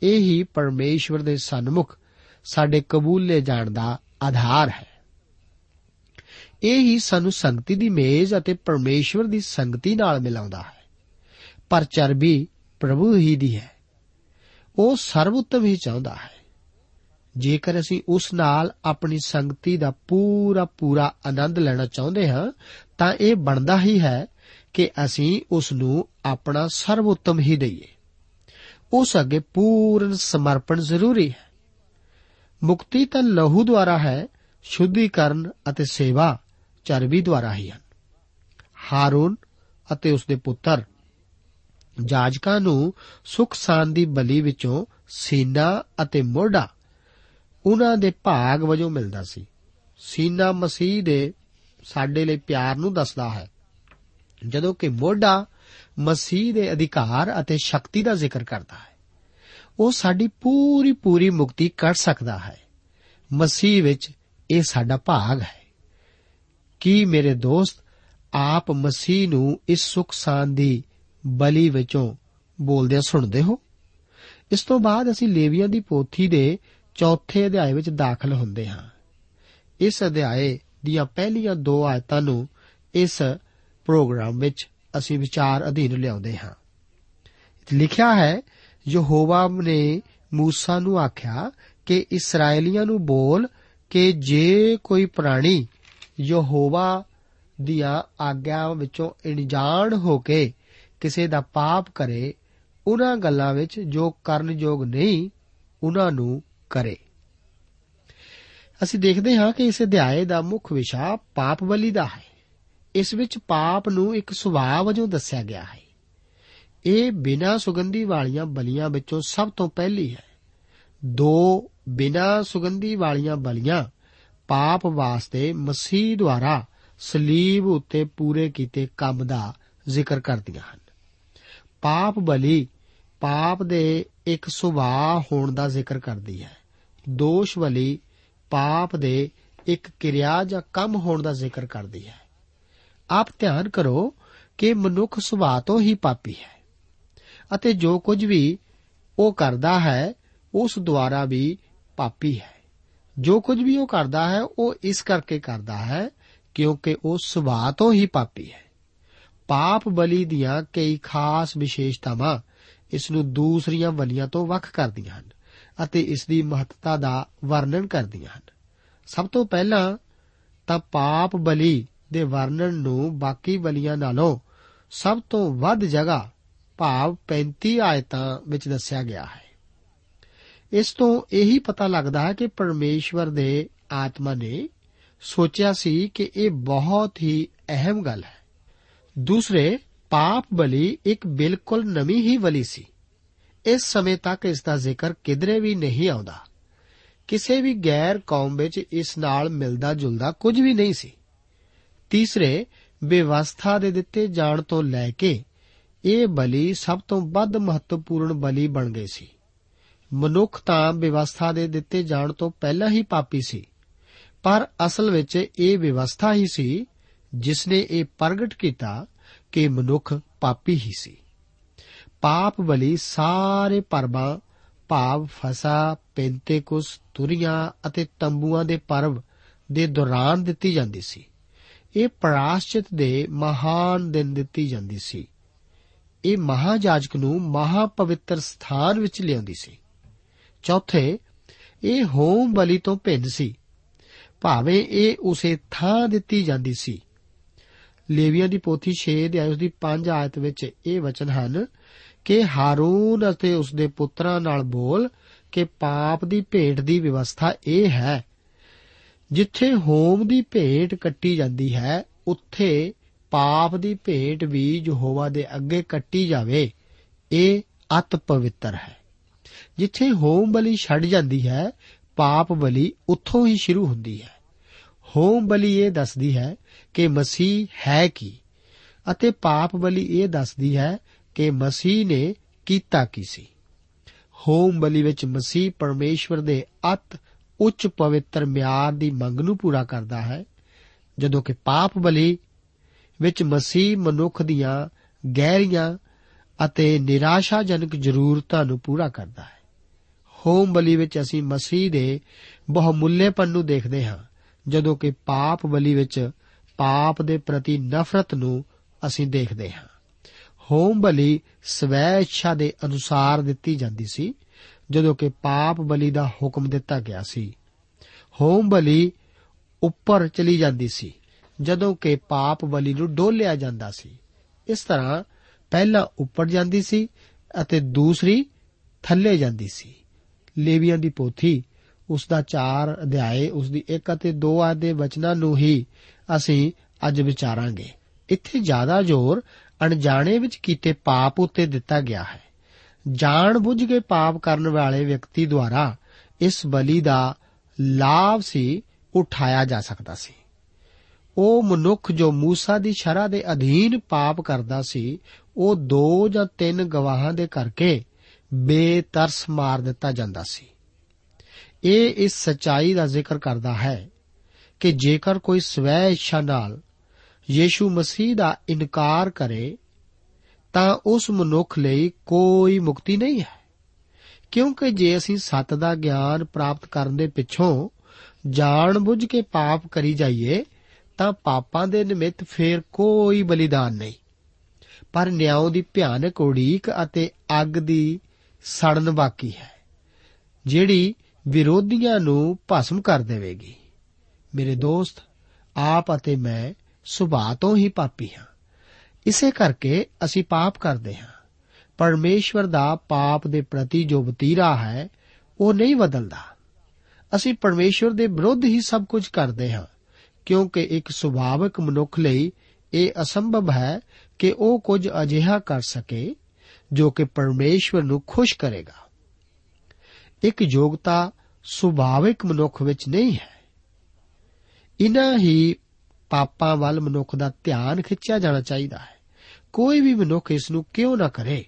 ਇਹ ਹੀ ਪਰਮੇਸ਼ਵਰ ਦੇ ਸਨਮੁਖ ਸਾਡੇ ਕਬੂਲੇ ਜਾਣ ਦਾ ਆਧਾਰ ਹੈ। ਇਹ ਹੀ ਸਾਨੂੰ ਸੰਗਤੀ ਦੀ ਮੇਜ਼ ਅਤੇ ਪਰਮੇਸ਼ਵਰ ਦੀ ਸੰਗਤੀ ਨਾਲ ਮਿਲਾਉਂਦਾ ਹੈ। ਪਰ ਚਰਬੀ ਪ੍ਰਭੂ ਹੀ ਦੀ ਹੈ। ਉਹ ਸਰਵਉੱਤਮ ਹੀ ਚਾਹੁੰਦਾ ਹੈ। ਜੇਕਰ ਅਸੀਂ ਉਸ ਨਾਲ ਆਪਣੀ ਸੰਗਤੀ ਦਾ ਪੂਰਾ ਪੂਰਾ ਆਨੰਦ ਲੈਣਾ ਚਾਹੁੰਦੇ ਹਾਂ, ਤਾਂ ਇਹ ਬਣਦਾ ਹੀ ਹੈ ਕਿ ਅਸੀਂ ਉਸ ਨੂੰ ਆਪਣਾ ਸਰਵਉੱਤਮ ਹੀ ਦਈਏ। ਉਸ ਅੱਗੇ ਪੂਰਨ ਸਮਰਪਣ ਜ਼ਰੂਰੀ ਹੈ। ਮੁਕਤੀ ਤਾਂ ਲਹੂ ਦੁਆਰਾ ਹੈ, ਸ਼ੁੱਧੀਕਰਨ ਅਤੇ ਸੇਵਾ। ਚਰਬੀ ਦੁਆਰਾ ਹੀ ਹਨ। ਹਾਰੂਨ ਅਤੇ ਉਸ ਦੇ ਪੁੱਤਰ ਜਾਜਕਾਂ ਨੂੰ ਸੁਖ ਸਾਨ ਦੀ ਬਲੀ ਵਿੱਚੋਂ ਸੀਨਾ ਅਤੇ ਮੋਢਾ ਉਹਨਾਂ ਦੇ ਭਾਗ ਵਜੋਂ ਮਿਲਦਾ ਸੀ। ਸੀਨਾ ਮਸੀਹ ਦੇ ਸਾਡੇ ਲਈ ਪਿਆਰ ਨੂੰ ਦੱਸਦਾ ਹੈ, ਜਦੋਂ ਕਿ ਮੋਢਾ ਮਸੀਹ ਦੇ ਅਧਿਕਾਰ ਅਤੇ ਸ਼ਕਤੀ ਦਾ ਜ਼ਿਕਰ ਕਰਦਾ ਹੈ। ਉਹ ਸਾਡੀ ਪੂਰੀ ਪੂਰੀ ਮੁਕਤੀ ਕਰ ਸਕਦਾ ਹੈ। ਮਸੀਹ ਵਿੱਚ ਇਹ ਸਾਡਾ ਭਾਗ ਹੈ। ਕੀ ਮੇਰੇ ਦੋਸਤ ਆਪ ਮਸੀਹ ਨੂੰ ਇਸ ਸੁਖ ਸਾਨ ਦੀ ਬਲੀ ਵਿੱਚੋਂ ਬੋਲਦਿਆਂ ਸੁਣਦੇ ਹੋ? ਇਸ ਤੋਂ ਬਾਅਦ ਅਸੀਂ ਲੇਵੀਆਂ ਦੀ ਪੋਥੀ ਦੇ ਚੌਥੇ ਅਧਿਆਏ ਵਿੱਚ ਦਾਖਲ ਹੁੰਦੇ ਹਾਂ। ਇਸ ਅਧਿਆਏ ਦੀਆਂ ਪਹਿਲੀਆਂ ਦੋ ਆਇਤਾਂ ਨੂੰ ਇਸ ਪ੍ਰੋਗਰਾਮ ਵਿੱਚ ਅਸੀਂ ਵਿਚਾਰ ਅਧੀਨ ਲਿਆਉਂਦੇ ਹਾਂ। ਲਿਖਿਆ ਹੈ, ਯਹੋਵਾ ਨੇ ਮੂਸਾ ਨੂੰ ਆਖਿਆ ਕਿ ਇਸرائیਲੀਆਂ ਨੂੰ ਬੋਲ ਕਿ ਜੇ ਕੋਈ ਪ੍ਰਾਣੀ ਯਹੋਵਾ ਦੀਆਂ ਆਗਿਆ ਵਿੱਚੋਂ ਅਣਜਾਣ ਹੋ ਕੇ ਕਿਸੇ ਦਾ ਪਾਪ ਕਰੇ, ਉਹਨਾਂ ਗੱਲਾਂ ਵਿੱਚ ਜੋ ਕਰਨਯੋਗ ਨਹੀਂ, ਉਹਨਾਂ ਨੂੰ ਕਰੇ। ਅਸੀਂ ਦੇਖਦੇ ਹਾਂ ਕਿ ਇਸ ਅਧਿਆਏ ਦਾ ਮੁੱਖ ਵਿਸ਼ਾ ਪਾਪ ਬਲੀ ਦਾ ਹੈ। ਇਸ ਵਿੱਚ ਪਾਪ ਨੂੰ ਇੱਕ ਸੁਭਾਅ ਵਜੋਂ ਦੱਸਿਆ ਗਿਆ ਹੈ। ਇਹ ਬਿਨਾਂ ਸੁਗੰਧੀ ਵਾਲੀਆਂ ਬਲੀਆਂ ਵਿੱਚੋਂ ਸਭ ਤੋਂ ਪਹਿਲੀ ਹੈ। ਦੋ ਬਿਨਾਂ ਸੁਗੰਧੀ ਵਾਲੀਆਂ ਬਲੀਆਂ ਪਾਪ ਵਾਸਤੇ ਮਸੀਹ ਦੁਆਰਾ ਸਲੀਬ ਉੱਤੇ ਪੂਰੇ ਕੀਤੇ ਕੰਮ ਦਾ ਜ਼ਿਕਰ ਕਰਦੀਆਂ ਹਨ। ਪਾਪ ਬਲੀ ਪਾਪ ਦੇ ਇੱਕ ਸੁਭਾਅ ਹੋਣ ਦਾ ਜ਼ਿਕਰ ਕਰਦੀ ਹੈ। ਦੋਸ਼ ਬਲੀ ਪਾਪ ਦੇ ਇੱਕ ਕਿਰਿਆ ਜਾਂ ਕੰਮ ਹੋਣ ਦਾ ਜ਼ਿਕਰ ਕਰਦੀ ਹੈ। ਆਪ ਧਿਆਨ ਕਰੋ ਕਿ ਮਨੁੱਖ ਸੁਭਾਅ ਤੋਂ ਹੀ ਪਾਪੀ ਹੈ ਅਤੇ ਜੋ ਕੁਝ ਵੀ ਉਹ ਕਰਦਾ ਹੈ, ਉਸ ਦੁਆਰਾ ਵੀ ਪਾਪੀ ਹੈ। ਜੋ ਕੁਝ ਵੀ ਉਹ ਕਰਦਾ ਹੈ, ਉਹ ਇਸ ਕਰਕੇ ਕਰਦਾ ਹੈ ਕਿਉਂਕਿ ਉਹ ਸੁਭਾਅ ਤੋਂ ਹੀ ਪਾਪੀ ਹੈ। ਪਾਪ ਬਲੀ ਦੀਆਂ ਕਈ ਖਾਸ ਵਿਸ਼ੇਸ਼ਤਾਵਾਂ ਇਸ ਨੂੰ ਦੂਸਰੀਆਂ ਬਲੀਆਂ ਤੋਂ ਵੱਖ ਕਰਦੀਆਂ ਹਨ ਅਤੇ ਇਸ ਦੀ ਮਹੱਤਤਾ ਦਾ ਵਰਣਨ ਕਰਦੀਆਂ ਹਨ। ਸਭ ਤੋਂ ਪਹਿਲਾਂ ਤਾਂ ਪਾਪ ਬਲੀ ਦੇ ਵਰਣਨ ਨੂੰ ਬਾਕੀ ਬਲੀਆਂ ਨਾਲੋਂ ਸਭ ਤੋਂ ਵੱਧ ਜਗ੍ਹਾ ਭਾਵ 35 ਆਇਤਾਂ ਵਿੱਚ ਦੱਸਿਆ ਗਿਆ ਹੈ। ਇਸ ਤੋਂ ਇਹੀ ਪਤਾ ਲੱਗਦਾ ਹੈ ਕਿ ਪਰਮੇਸ਼ਵਰ ਦੇ ਆਤਮਾ ਨੇ ਸੋਚਿਆ ਸੀ ਕਿ ਇਹ ਬਹੁਤ ਹੀ ਅਹਿਮ ਗੱਲ ਹੈ। ਦੂਸਰੇ, ਪਾਪ ਬਲੀ ਇੱਕ ਬਿਲਕੁਲ ਨਵੀਂ ਹੀ ਬਲੀ ਸੀ। ਇਸ ਸਮੇਂ ਤੱਕ ਇਸ ਦਾ ਜ਼ਿਕਰ ਕਿਧਰੇ ਵੀ ਨਹੀਂ ਆਉਂਦਾ। ਕਿਸੇ ਵੀ ਗੈਰ ਕੌਮ ਵਿੱਚ ਇਸ ਨਾਲ ਮਿਲਦਾ ਜੁਲਦਾ ਕੁਝ ਵੀ ਨਹੀਂ ਸੀ। ਤੀਸਰੇ, ਵਿਵਸਥਾ ਦੇ ਦਿੱਤੇ ਜਾਣ ਤੋਂ ਲੈ ਕੇ ਇਹ ਬਲੀ ਸਭ ਤੋਂ ਵੱਧ ਮਹੱਤਵਪੂਰਨ ਬਲੀ ਬਣ ਗਈ ਸੀ। ਮਨੁੱਖ ਤਾਂ ਵਿਵਸਥਾ ਦੇ ਦਿੱਤੇ ਜਾਣ ਤੋਂ ਪਹਿਲਾਂ ਹੀ ਪਾਪੀ ਸੀ। ਪਰ ਅਸਲ ਵਿੱਚ ਇਹ ਵਿਵਸਥਾ ਹੀ ਸੀ ਜਿਸ ਨੇ ਇਹ ਪ੍ਰਗਟ ਕੀਤਾ ਕਿ ਮਨੁੱਖ ਪਾਪੀ ਹੀ ਸੀ। ਪਾਪ ਬਲੀ ਸਾਰੇ ਪਰਬਾਂ ਭਾਵ, ਫਸਾ, ਪੈਂਤੇਕੁਸ, ਤੁਰੀਆਂ ਅਤੇ ਤੰਬੂਆਂ ਦੇ ਪਰਵ ਦੇ ਦੌਰਾਨ ਦਿੱਤੀ ਜਾਂਦੀ ਸੀ। ਇਹ ਪ੍ਰਾਸ਼ਚਿਤ ਦੇ ਮਹਾਨ ਦਿਨ ਦਿੱਤੀ ਜਾਂਦੀ ਸੀ। ਇਹ ਮਹਾਜਾਜਕ ਨੂੰ ਮਹਾ ਪਵਿੱਤਰ ਸਥਾਨ ਵਿੱਚ ਲਿਆਉਂਦੀ ਸੀ। ਚੌਥੇ, ਇਹ ਹੋਮ ਬਲੀ ਤੋਂ ਭਿੰਨ ਸੀ। ਭਾਵੇਂ ਇਹ ਉਸੇ ਥਾਂ ਦਿੱਤੀ ਜਾਂਦੀ ਸੀ। ਲੇਵੀਆਂ ਦੀ ਪੋਥੀ 6 ਦੇ ਉਸ ਦੀ 5 ਆਇਤ ਵਿੱਚ ਇਹ ਵਚਨ ਹਨ ਕਿ ਹਾਰੂਨ ਅਤੇ ਉਸ ਦੇ ਪੁੱਤਰਾਂ ਨਾਲ ਬੋਲ ਕਿ ਪਾਪ ਦੀ ਭੇਟ ਦੀ ਵਿਵਸਥਾ ਇਹ ਹੈ। ਜਿੱਥੇ ਹੋਮ ਦੀ ਭੇਟ ਕੱਟੀ ਜਾਂਦੀ ਹੈ, ਉੱਥੇ ਪਾਪ ਦੀ ਭੇਟ ਵੀ ਯਹੋਵਾ ਦੇ ਅੱਗੇ ਕੱਟੀ ਜਾਵੇ। ਇਹ ਅਤ ਪਵਿੱਤਰ ਹੈ। ਜਿੱਥੇ ਹੋਮ ਬਲੀ ਛੱਡ ਜਾਂਦੀ ਹੈ, ਪਾਪ ਬਲੀ ਉੱਥੋਂ ਹੀ ਸ਼ੁਰੂ ਹੁੰਦੀ ਹੈ। ਹੋਮ ਬਲੀ ਇਹ ਦੱਸਦੀ ਹੈ ਕਿ ਮਸੀਹ ਹੈ ਕੀ ਅਤੇ ਪਾਪ ਬਲੀ ਇਹ ਦੱਸਦੀ ਹੈ ਕਿ ਮਸੀਹ ਨੇ ਕੀਤਾ ਕੀ ਸੀ। ਹੋਮ ਬਲੀ ਵਿੱਚ ਮਸੀਹ ਪਰਮੇਸ਼ਵਰ ਦੇ ਅਤ ਉੱਚ ਪਵਿੱਤਰ ਮਿਆਰ ਦੀ ਮੰਗ ਨੂੰ ਪੂਰਾ ਕਰਦਾ ਹੈ, ਜਦੋਂ ਕਿ ਪਾਪ ਬਲੀ ਵਿੱਚ ਮਸੀਹ ਮਨੁੱਖ ਦੀਆਂ ਗਹਿਰੀਆਂ ਅਤੇ ਨਿਰਾਸ਼ਾਜਨਕ ਜ਼ਰੂਰਤਾਂ ਨੂੰ ਪੂਰਾ ਕਰਦਾ ਹੈ। ਹੋਮ ਬਲੀ ਵਿੱਚ ਅਸੀਂ ਮਸੀਹ ਦੇ ਬਹੁਮੁੱਲੇਪਨ ਨੂੰ ਦੇਖਦੇ ਹਾਂ, ਜਦੋਂ ਕਿ ਪਾਪ ਬਲੀ ਵਿੱਚ ਪਾਪ ਦੇ ਪ੍ਰਤੀ ਨਫ਼ਰਤ ਨੂੰ ਅਸੀਂ ਦੇਖਦੇ ਹਾਂ। ਹੋਮ ਬਲੀ ਸਵੈ ਇੱਛਾ ਦੇ ਅਨੁਸਾਰ ਦਿੱਤੀ ਜਾਂਦੀ ਸੀ, ਜਦੋਂ ਕਿ ਪਾਪ ਬਲੀ ਦਾ ਹੁਕਮ ਦਿੱਤਾ ਗਿਆ ਸੀ। ਹੋਮ ਬਲੀ ਉੱਪਰ ਚਲੀ ਜਾਂਦੀ ਸੀ, ਜਦੋਂ ਕਿ ਪਾਪ ਬਲੀ ਨੂੰ ਡੋਲਿਆ ਜਾਂਦਾ ਸੀ। ਇਸ ਤਰ੍ਹਾਂ ਪਹਿਲਾ ਉੱਪਰ ਜਾਂਦੀ ਸੀ ਅਤੇ ਦੂਸਰੀ ਥੱਲੇ ਜਾਂਦੀ ਸੀ। ਲੇਵੀਆਂ ਦੀ ਪੋਥੀ, ਉਸ ਦਾ 4 ਅਧਿਆਏ, ਉਸ ਦੀ 1 ਅਤੇ 2 ਆਦ ਦੇ ਵਚਨਾਂ ਨੂੰ ਹੀ ਅਸੀਂ ਅੱਜ ਵਿਚਾਰਾਂਗੇ। ਇੱਥੇ ਜ਼ਿਆਦਾ ਜ਼ੋਰ ਅਣਜਾਣੇ ਵਿੱਚ ਕੀਤੇ ਪਾਪ ਉੱਤੇ ਦਿੱਤਾ ਗਿਆ ਹੈ। ਜਾਣ ਬੁੱਝ ਕੇ ਪਾਪ ਕਰਨ ਵਾਲੇ ਵਿਅਕਤੀ ਦੁਆਰਾ ਇਸ ਬਲੀ ਦਾ ਲਾਭ ਸੀ, ਉਠਾਇਆ ਜਾ ਸਕਦਾ ਸੀ। ਉਹ ਮਨੁੱਖ ਜੋ ਮੂਸਾ ਦੀ ਸ਼ਰਾ ਦੇ ਅਧੀਨ ਪਾਪ ਕਰਦਾ ਸੀ, ਉਹ ਦੋ ਜਾਂ ਤਿੰਨ ਗਵਾਹਾਂ ਦੇ ਕਰਕੇ ਬੇਤਰਸ ਮਾਰ ਦਿੱਤਾ ਜਾਂਦਾ ਸੀ। ਇਹ ਇਸ ਸਚਾਈ ਦਾ ਜ਼ਿਕਰ ਕਰਦਾ ਹੈ ਕਿ ਜੇਕਰ ਕੋਈ ਸਵੈ ਇੱਛਾ ਨਾਲ ਯੀਸ਼ੂ ਮਸੀਹ ਦਾ ਇਨਕਾਰ ਕਰੇ, ਤਾਂ ਉਸ ਮਨੁੱਖ ਲਈ ਕੋਈ ਮੁਕਤੀ ਨਹੀਂ ਹੈ। ਕਿਉਂਕਿ ਜੇ ਅਸੀਂ ਸੱਤ ਦਾ ਗਿਆਨ ਪ੍ਰਾਪਤ ਕਰਨ ਦੇ ਪਿੱਛੋਂ ਜਾਣ ਬੁੱਝ ਕੇ ਪਾਪ ਕਰੀ ਜਾਈਏ, ਤਾਂ ਪਾਪਾਂ ਦੇ ਨਿਮਿਤ ਫੇਰ ਕੋਈ ਬਲੀਦਾਨ ਨਹੀਂ। ਪਰ ਨਿਆਂ ਦੀ ਭਿਆਨਕ ਉਡੀਕ ਅਤੇ ਅੱਗ ਦੀ ਸੜਨ ਬਾਕੀ ਹੈ। ਜਿਹੜੀ ਵਿਰੋਧੀਆਂ ਨੂੰ ਭਸਮ ਕਰ ਦੇਵੇਗੀ। ਮੇਰੇ ਦੋਸਤ, ਆਪ ਅਤੇ ਮੈਂ ਸੁਭਾਅ ਤੋਂ ਹੀ ਪਾਪੀ ਹਾਂ। ਇਸੇ ਕਰਕੇ ਅਸੀਂ ਪਾਪ ਕਰਦੇ ਹਾਂ। ਪਰਮੇਸ਼ਵਰ ਦਾ ਪਾਪ ਦੇ ਪ੍ਰਤੀ ਜੋ ਵਤੀਰਾ ਹੈ, ਉਹ ਨਹੀਂ ਬਦਲਦਾ। ਅਸੀਂ ਪਰਮੇਸ਼ਵਰ ਦੇ ਵਿਰੁੱਧ ਹੀ ਸਭ ਕੁਝ ਕਰਦੇ ਹਾਂ, ਕਿਉਂਕਿ ਇੱਕ ਸੁਭਾਵਿਕ ਮਨੁੱਖ ਲਈ ਇਹ ਅਸੰਭਵ ਹੈ ਕਿ ਉਹ ਕੁਝ ਅਜਿਹਾ ਕਰ ਸਕੇ ਜੋ ਕਿ ਪਰਮੇਸ਼ਵਰ ਨੂੰ ਖੁਸ਼ ਕਰੇਗਾ। ਇੱਕ ਯੋਗਤਾ ਸੁਭਾਵਿਕ ਮਨੁੱਖ ਵਿੱਚ ਨਹੀਂ ਹੈ। ਇਨਾਂ ਹੀ ਪਾਪਾਂ ਵੱਲ ਮਨੁੱਖ ਦਾ ਧਿਆਨ ਖਿੱਚਿਆ ਜਾਣਾ ਚਾਹੀਦਾ ਹੈ। ਕੋਈ ਵੀ ਮਨੁੱਖ ਇਸ ਨੂੰ ਕਿਉਂ ਨਾ ਕਰੇ?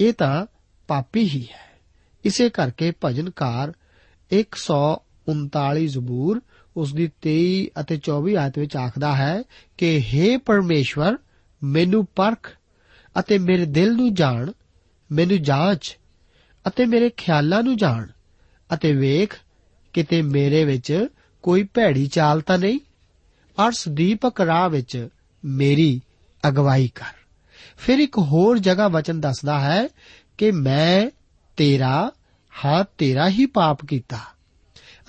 ਇਹ ਤਾਂ ਪਾਪੀ ਹੀ ਹੈ। ਇਸੇ ਕਰਕੇ ਭਜਨਕਾਰ 139 ਜ਼ਬੂਰ ਉਸ ਦੀ 23 ਅਤੇ 24 ਆਇਤ ਵਿੱਚ ਆਖਦਾ ਹੈ ਕਿ हे ਪਰਮੇਸ਼ਵਰ, ਮੈਨੂੰ ਪਰਖ। ਅਤੇ ਮੇਰੇ ਦਿਲ ਨੂੰ ਜਾਣ, ਮੈਨੂੰ ਜਾਂਚ ਅਤੇ ਮੇਰੇ ਖਿਆਲਾਂ ਨੂੰ ਜਾਣ ਅਤੇ ਵੇਖ ਕਿਤੇ ਮੇਰੇ ਵਿੱਚ ਕੋਈ ਭੈੜੀ ਚਾਲ ਤਾਂ ਨਹੀਂ? ਔਰ ਸਦੀਪਕ ਰਾਹ ਵਿੱਚ ਮੇਰੀ ਅਗਵਾਈ ਕਰ। ਫਿਰ ਇੱਕ ਹੋਰ ਜਗ੍ਹਾ ਵਚਨ ਦੱਸਦਾ ਹੈ ਕਿ ਮੈਂ ਤੇਰਾ ਹਾਂ, ਤੇਰਾ ਹੀ ਪਾਪ ਕੀਤਾ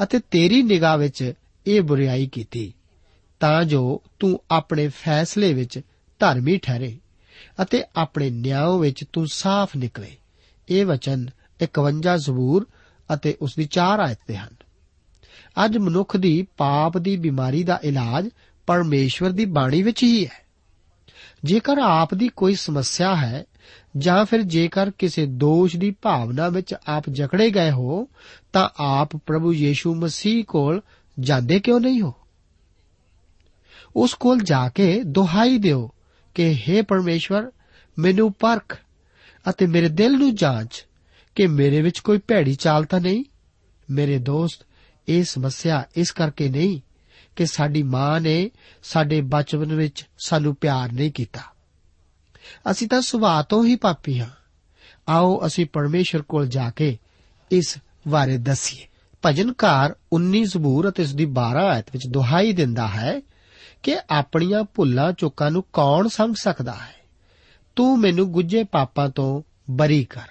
ਅਤੇ ਤੇਰੀ ਨਿਗਾਹ ਵਿੱਚ ਇਹ ਬੁਰੀਾਈ ਕੀਤੀ ਤਾਂ ਜੋ ਤੂੰ ਆਪਣੇ ਫੈਸਲੇ ਵਿੱਚ ਧਰਮੀ ਠਹਿਰੇ। ਅਤੇ ਆਪਣੇ ਨਿਆਂ ਵਿੱਚ ਤੂੰ ਸਾਫ਼ ਨਿਕਲੇ। ਇਹ ਵਚਨ 51 ਜ਼ਬੂਰ ਅਤੇ ਉਸ ਦੀ 4 ਆਇਤਾਂ ਹਨ। ਅੱਜ ਮਨੁੱਖ ਦੀ ਪਾਪ ਦੀ ਬਿਮਾਰੀ ਦਾ ਇਲਾਜ ਪਰਮੇਸ਼ਵਰ ਦੀ ਬਾਣੀ ਵਿੱਚ ਹੀ ਹੈ। ਜੇਕਰ ਆਪ ਦੀ ਕੋਈ ਸਮੱਸਿਆ ਹੈ, ਜਾਂ ਫਿਰ ਜੇਕਰ ਕਿਸੇ ਦੋਸ਼ ਦੀ ਭਾਵਨਾ ਵਿੱਚ ਆਪ ਜਕੜੇ ਗਏ ਹੋ, ਤਾਂ ਆਪ ਪ੍ਰਭੂ ਯੀਸ਼ੂ ਮਸੀਹ ਕੋਲ ਜਾਂਦੇ ਕਿਉਂ ਨਹੀਂ ਹੋ? ਉਸ ਕੋਲ ਜਾ ਕੇ ਦੁਹਾਈ ਦਿਓ। ਕਿ हे ਪਰਮੇਸ਼ਵਰ, ਮੈਨੂੰ ਪਰਖ ਅਤੇ ਮੇਰੇ ਦਿਲ ਨੂੰ ਜਾਂਚ ਕਿ ਮੇਰੇ ਵਿੱਚ ਕੋਈ ਭੈੜੀ ਚਾਲ ਤਾਂ ਨਹੀਂ? ਮੇਰੇ ਦੋਸਤ, ਇਹ ਸਮੱਸਿਆ ਇਸ ਕਰਕੇ ਨਹੀਂ ਕਿ ਸਾਡੀ ਮਾਂ ਨੇ ਸਾਡੇ ਬਚਪਨ ਵਿੱਚ ਸਾਨੂੰ ਪਿਆਰ ਨਹੀਂ ਕੀਤਾ। ਅਸੀਂ ਤਾਂ ਸੁਭਾਅ ਤੋਂ ਹੀ ਪਾਪੀ ਹਾਂ। ਆਓ ਅਸੀਂ ਪਰਮੇਸ਼ਰ ਕੋਲ ਜਾ ਕੇ ਇਸ ਬਾਰੇ ਦੱਸੀਏ। ਭਜਨਕਾਰ 19 ਜ਼ਬੂਰ ਅਤੇ ਉਸ ਦੀ 12 ਆਇਤ ਵਿੱਚ ਦੁਹਾਈ ਦਿੰਦਾ ਹੈ ਕਿ ਆਪਣੀਆਂ ਭੁੱਲਾਂ ਚੁੱਕਾਂ ਨੂੰ ਕੌਣ ਸਮਝ ਸਕਦਾ ਹੈ? ਤੂੰ ਮੈਨੂੰ ਗੁੱਜੇ ਪਾਪਾਂ ਤੋਂ ਬਰੀ ਕਰ।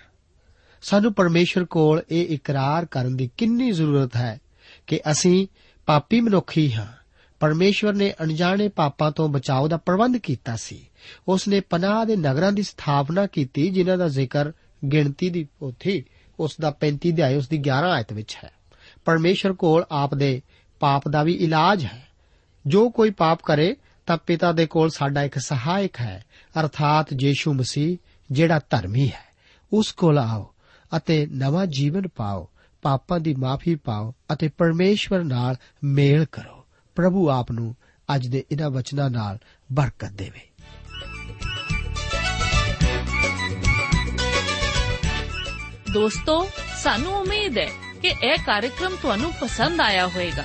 ਸਾਨੂੰ ਪਰਮੇਸ਼ਰ ਕੋਲ ਇਹ ਇਕਰਾਰ ਕਰਨ ਦੀ ਕਿੰਨੀ ਜ਼ਰੂਰਤ ਹੈ ਕਿ ਅਸੀਂ ਪਾਪੀ ਮਨੁੱਖੀ ਹਾਂ। ਪਰਮੇਸ਼ਵਰ ਨੇ ਅਣਜਾਣੇ ਪਾਪਾਂ ਤੋਂ ਬਚਾਓ ਦਾ ਪ੍ਰਬੰਧ ਕੀਤਾ ਸੀ। ਉਸ ਨੇ ਪਨਾਹ ਦੇ ਨਗਰਾਂ ਦੀ ਸਥਾਪਨਾ ਕੀਤੀ, ਜਿਨ੍ਹਾਂ ਦਾ ਜ਼ਿਕਰ ਗਿਣਤੀ ਦੀ ਪੋਥੀ ਉਸ ਦਾ 35 ਅਧਿਆਇ, ਉਸ ਦੀ 11 ਆਇਤ ਵਿੱਚ ਹੈ। ਪਰਮੇਸ਼ਰ ਕੋਲ ਆਪ ਦੇ ਪਾਪ ਦਾ ਵੀ ਇਲਾਜ ਹੈ। ਜੋ ਕੋਈ ਪਾਪ ਕਰੇ, ਤਾਂ ਪਿਤਾ ਦੇ ਕੋਲ ਸਾਡਾ ਇੱਕ ਸਹਾਇਕ ਹੈ, ਅਰਥਾਤ ਯੀਸ਼ੂ ਮਸੀਹ, ਜਿਹੜਾ ਧਰਮੀ ਹੈ। ਉਸ ਕੋਲ ਆਓ ਅਤੇ ਨਵਾਂ ਜੀਵਨ ਪਾਓ, ਪਾਪਾਂ ਦੀ ਮਾਫੀ ਪਾਓ ਅਤੇ ਪਰਮੇਸ਼ਵਰ ਨਾਲ ਮੇਲ ਕਰੋ। ਪ੍ਰਭੂ ਆਪ ਨੂੰ ਅੱਜ ਦੇ ਇਹਨਾਂ ਵਚਨਾਂ ਨਾਲ ਬਰਕਤ ਦੇਵੇ। ਦੋਸਤੋ, ਸਾਨੂੰ ਉਮੀਦ ਹੈ ਕਿ ਇਹ ਕਾਰਜਕ੍ਰਮ ਤੁਹਾਨੂੰ ਪਸੰਦ ਆਇਆ ਹੋਵੇਗਾ।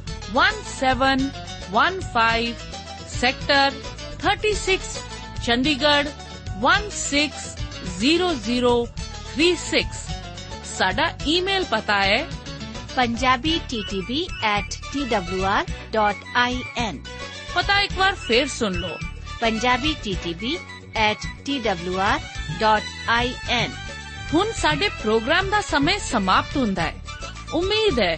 1715 sector 36 Chandigarh 160036 ਸਾਡਾ ਈਮੇਲ ਪਤਾ ਹੈ punjabi.ttb@twr.in ਪਤਾ ਇੱਕ ਵਾਰ ਫੇਰ ਸੁਣ ਲਓ punjabi.ttb@twr.in ਹੁਣ ਸਾਡੇ ਪ੍ਰੋਗਰਾਮ ਦਾ ਸਮੇਂ ਸਮਾਪਤ ਹੁੰਦਾ ਹੈ ਉਮੀਦ ਹੈ